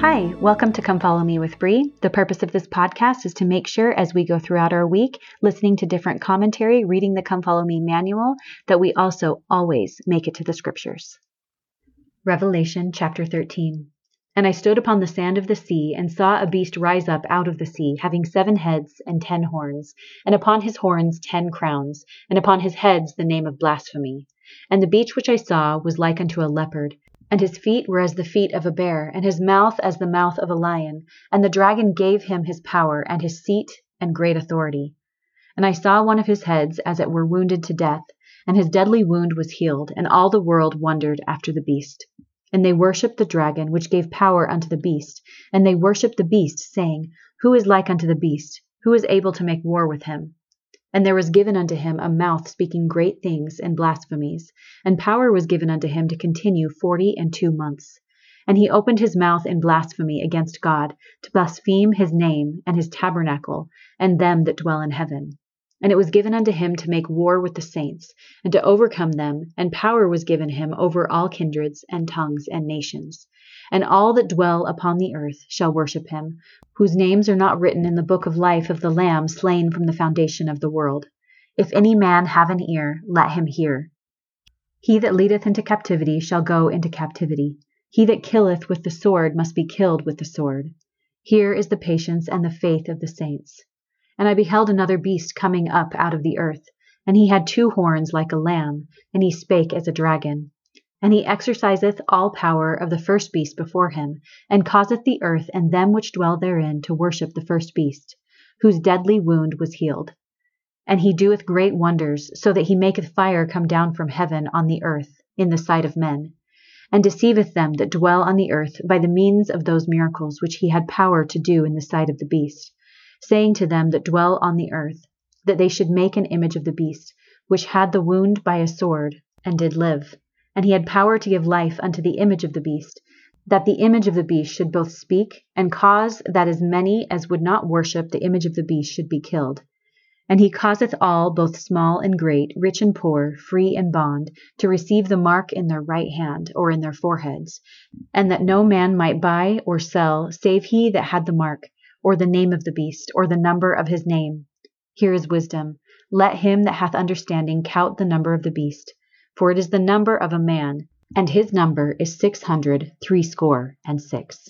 Hi, welcome to Come Follow Me with Bree. The purpose of this podcast is to make sure as we go throughout our week, listening to different commentary, reading the Come Follow Me manual, that we also always make it to the scriptures. Revelation chapter 13. And I stood upon the sand of the sea, and saw a beast rise up out of the sea, having seven heads and ten horns, and upon his horns ten crowns, and upon his heads the name of blasphemy. And the beast which I saw was like unto a leopard and his feet were as the feet of a bear, and his mouth as the mouth of a lion. And the dragon gave him his power, and his seat, and great authority. And I saw one of his heads as it were wounded to death, and his deadly wound was healed, and all the world wondered after the beast. And they worshipped the dragon, which gave power unto the beast, and they worshipped the beast, saying, Who is like unto the beast? Who is able to make war with him? And there was given unto him a mouth speaking great things and blasphemies, and power was given unto him to continue forty and two months. And he opened his mouth in blasphemy against God, to blaspheme his name, and his tabernacle, and them that dwell in heaven. And it was given unto him to make war with the saints, and to overcome them, and power was given him over all kindreds, and tongues, and nations. And all that dwell upon the earth shall worship him, whose names are not written in the book of life of the Lamb slain from the foundation of the world. If any man have an ear, let him hear. He that leadeth into captivity shall go into captivity. He that killeth with the sword must be killed with the sword. Here is the patience and the faith of the saints. And I beheld another beast coming up out of the earth, and he had two horns like a lamb, and he spake as a dragon. And he exerciseth all power of the first beast before him, and causeth the earth and them which dwell therein to worship the first beast, whose deadly wound was healed. And he doeth great wonders, so that he maketh fire come down from heaven on the earth, in the sight of men, and deceiveth them that dwell on the earth by the means of those miracles which he had power to do in the sight of the beast, saying to them that dwell on the earth, that they should make an image of the beast, which had the wound by a sword, and did live and he had power to give life unto the image of the beast, that the image of the beast should both speak and cause that as many as would not worship the image of the beast should be killed. And he causeth all, both small and great, rich and poor, free and bond, to receive the mark in their right hand or in their foreheads, and that no man might buy or sell save he that had the mark, or the name of the beast, or the number of his name. Here is wisdom. Let him that hath understanding count the number of the beast for it is the number of a man, and his number is six hundred threescore and six.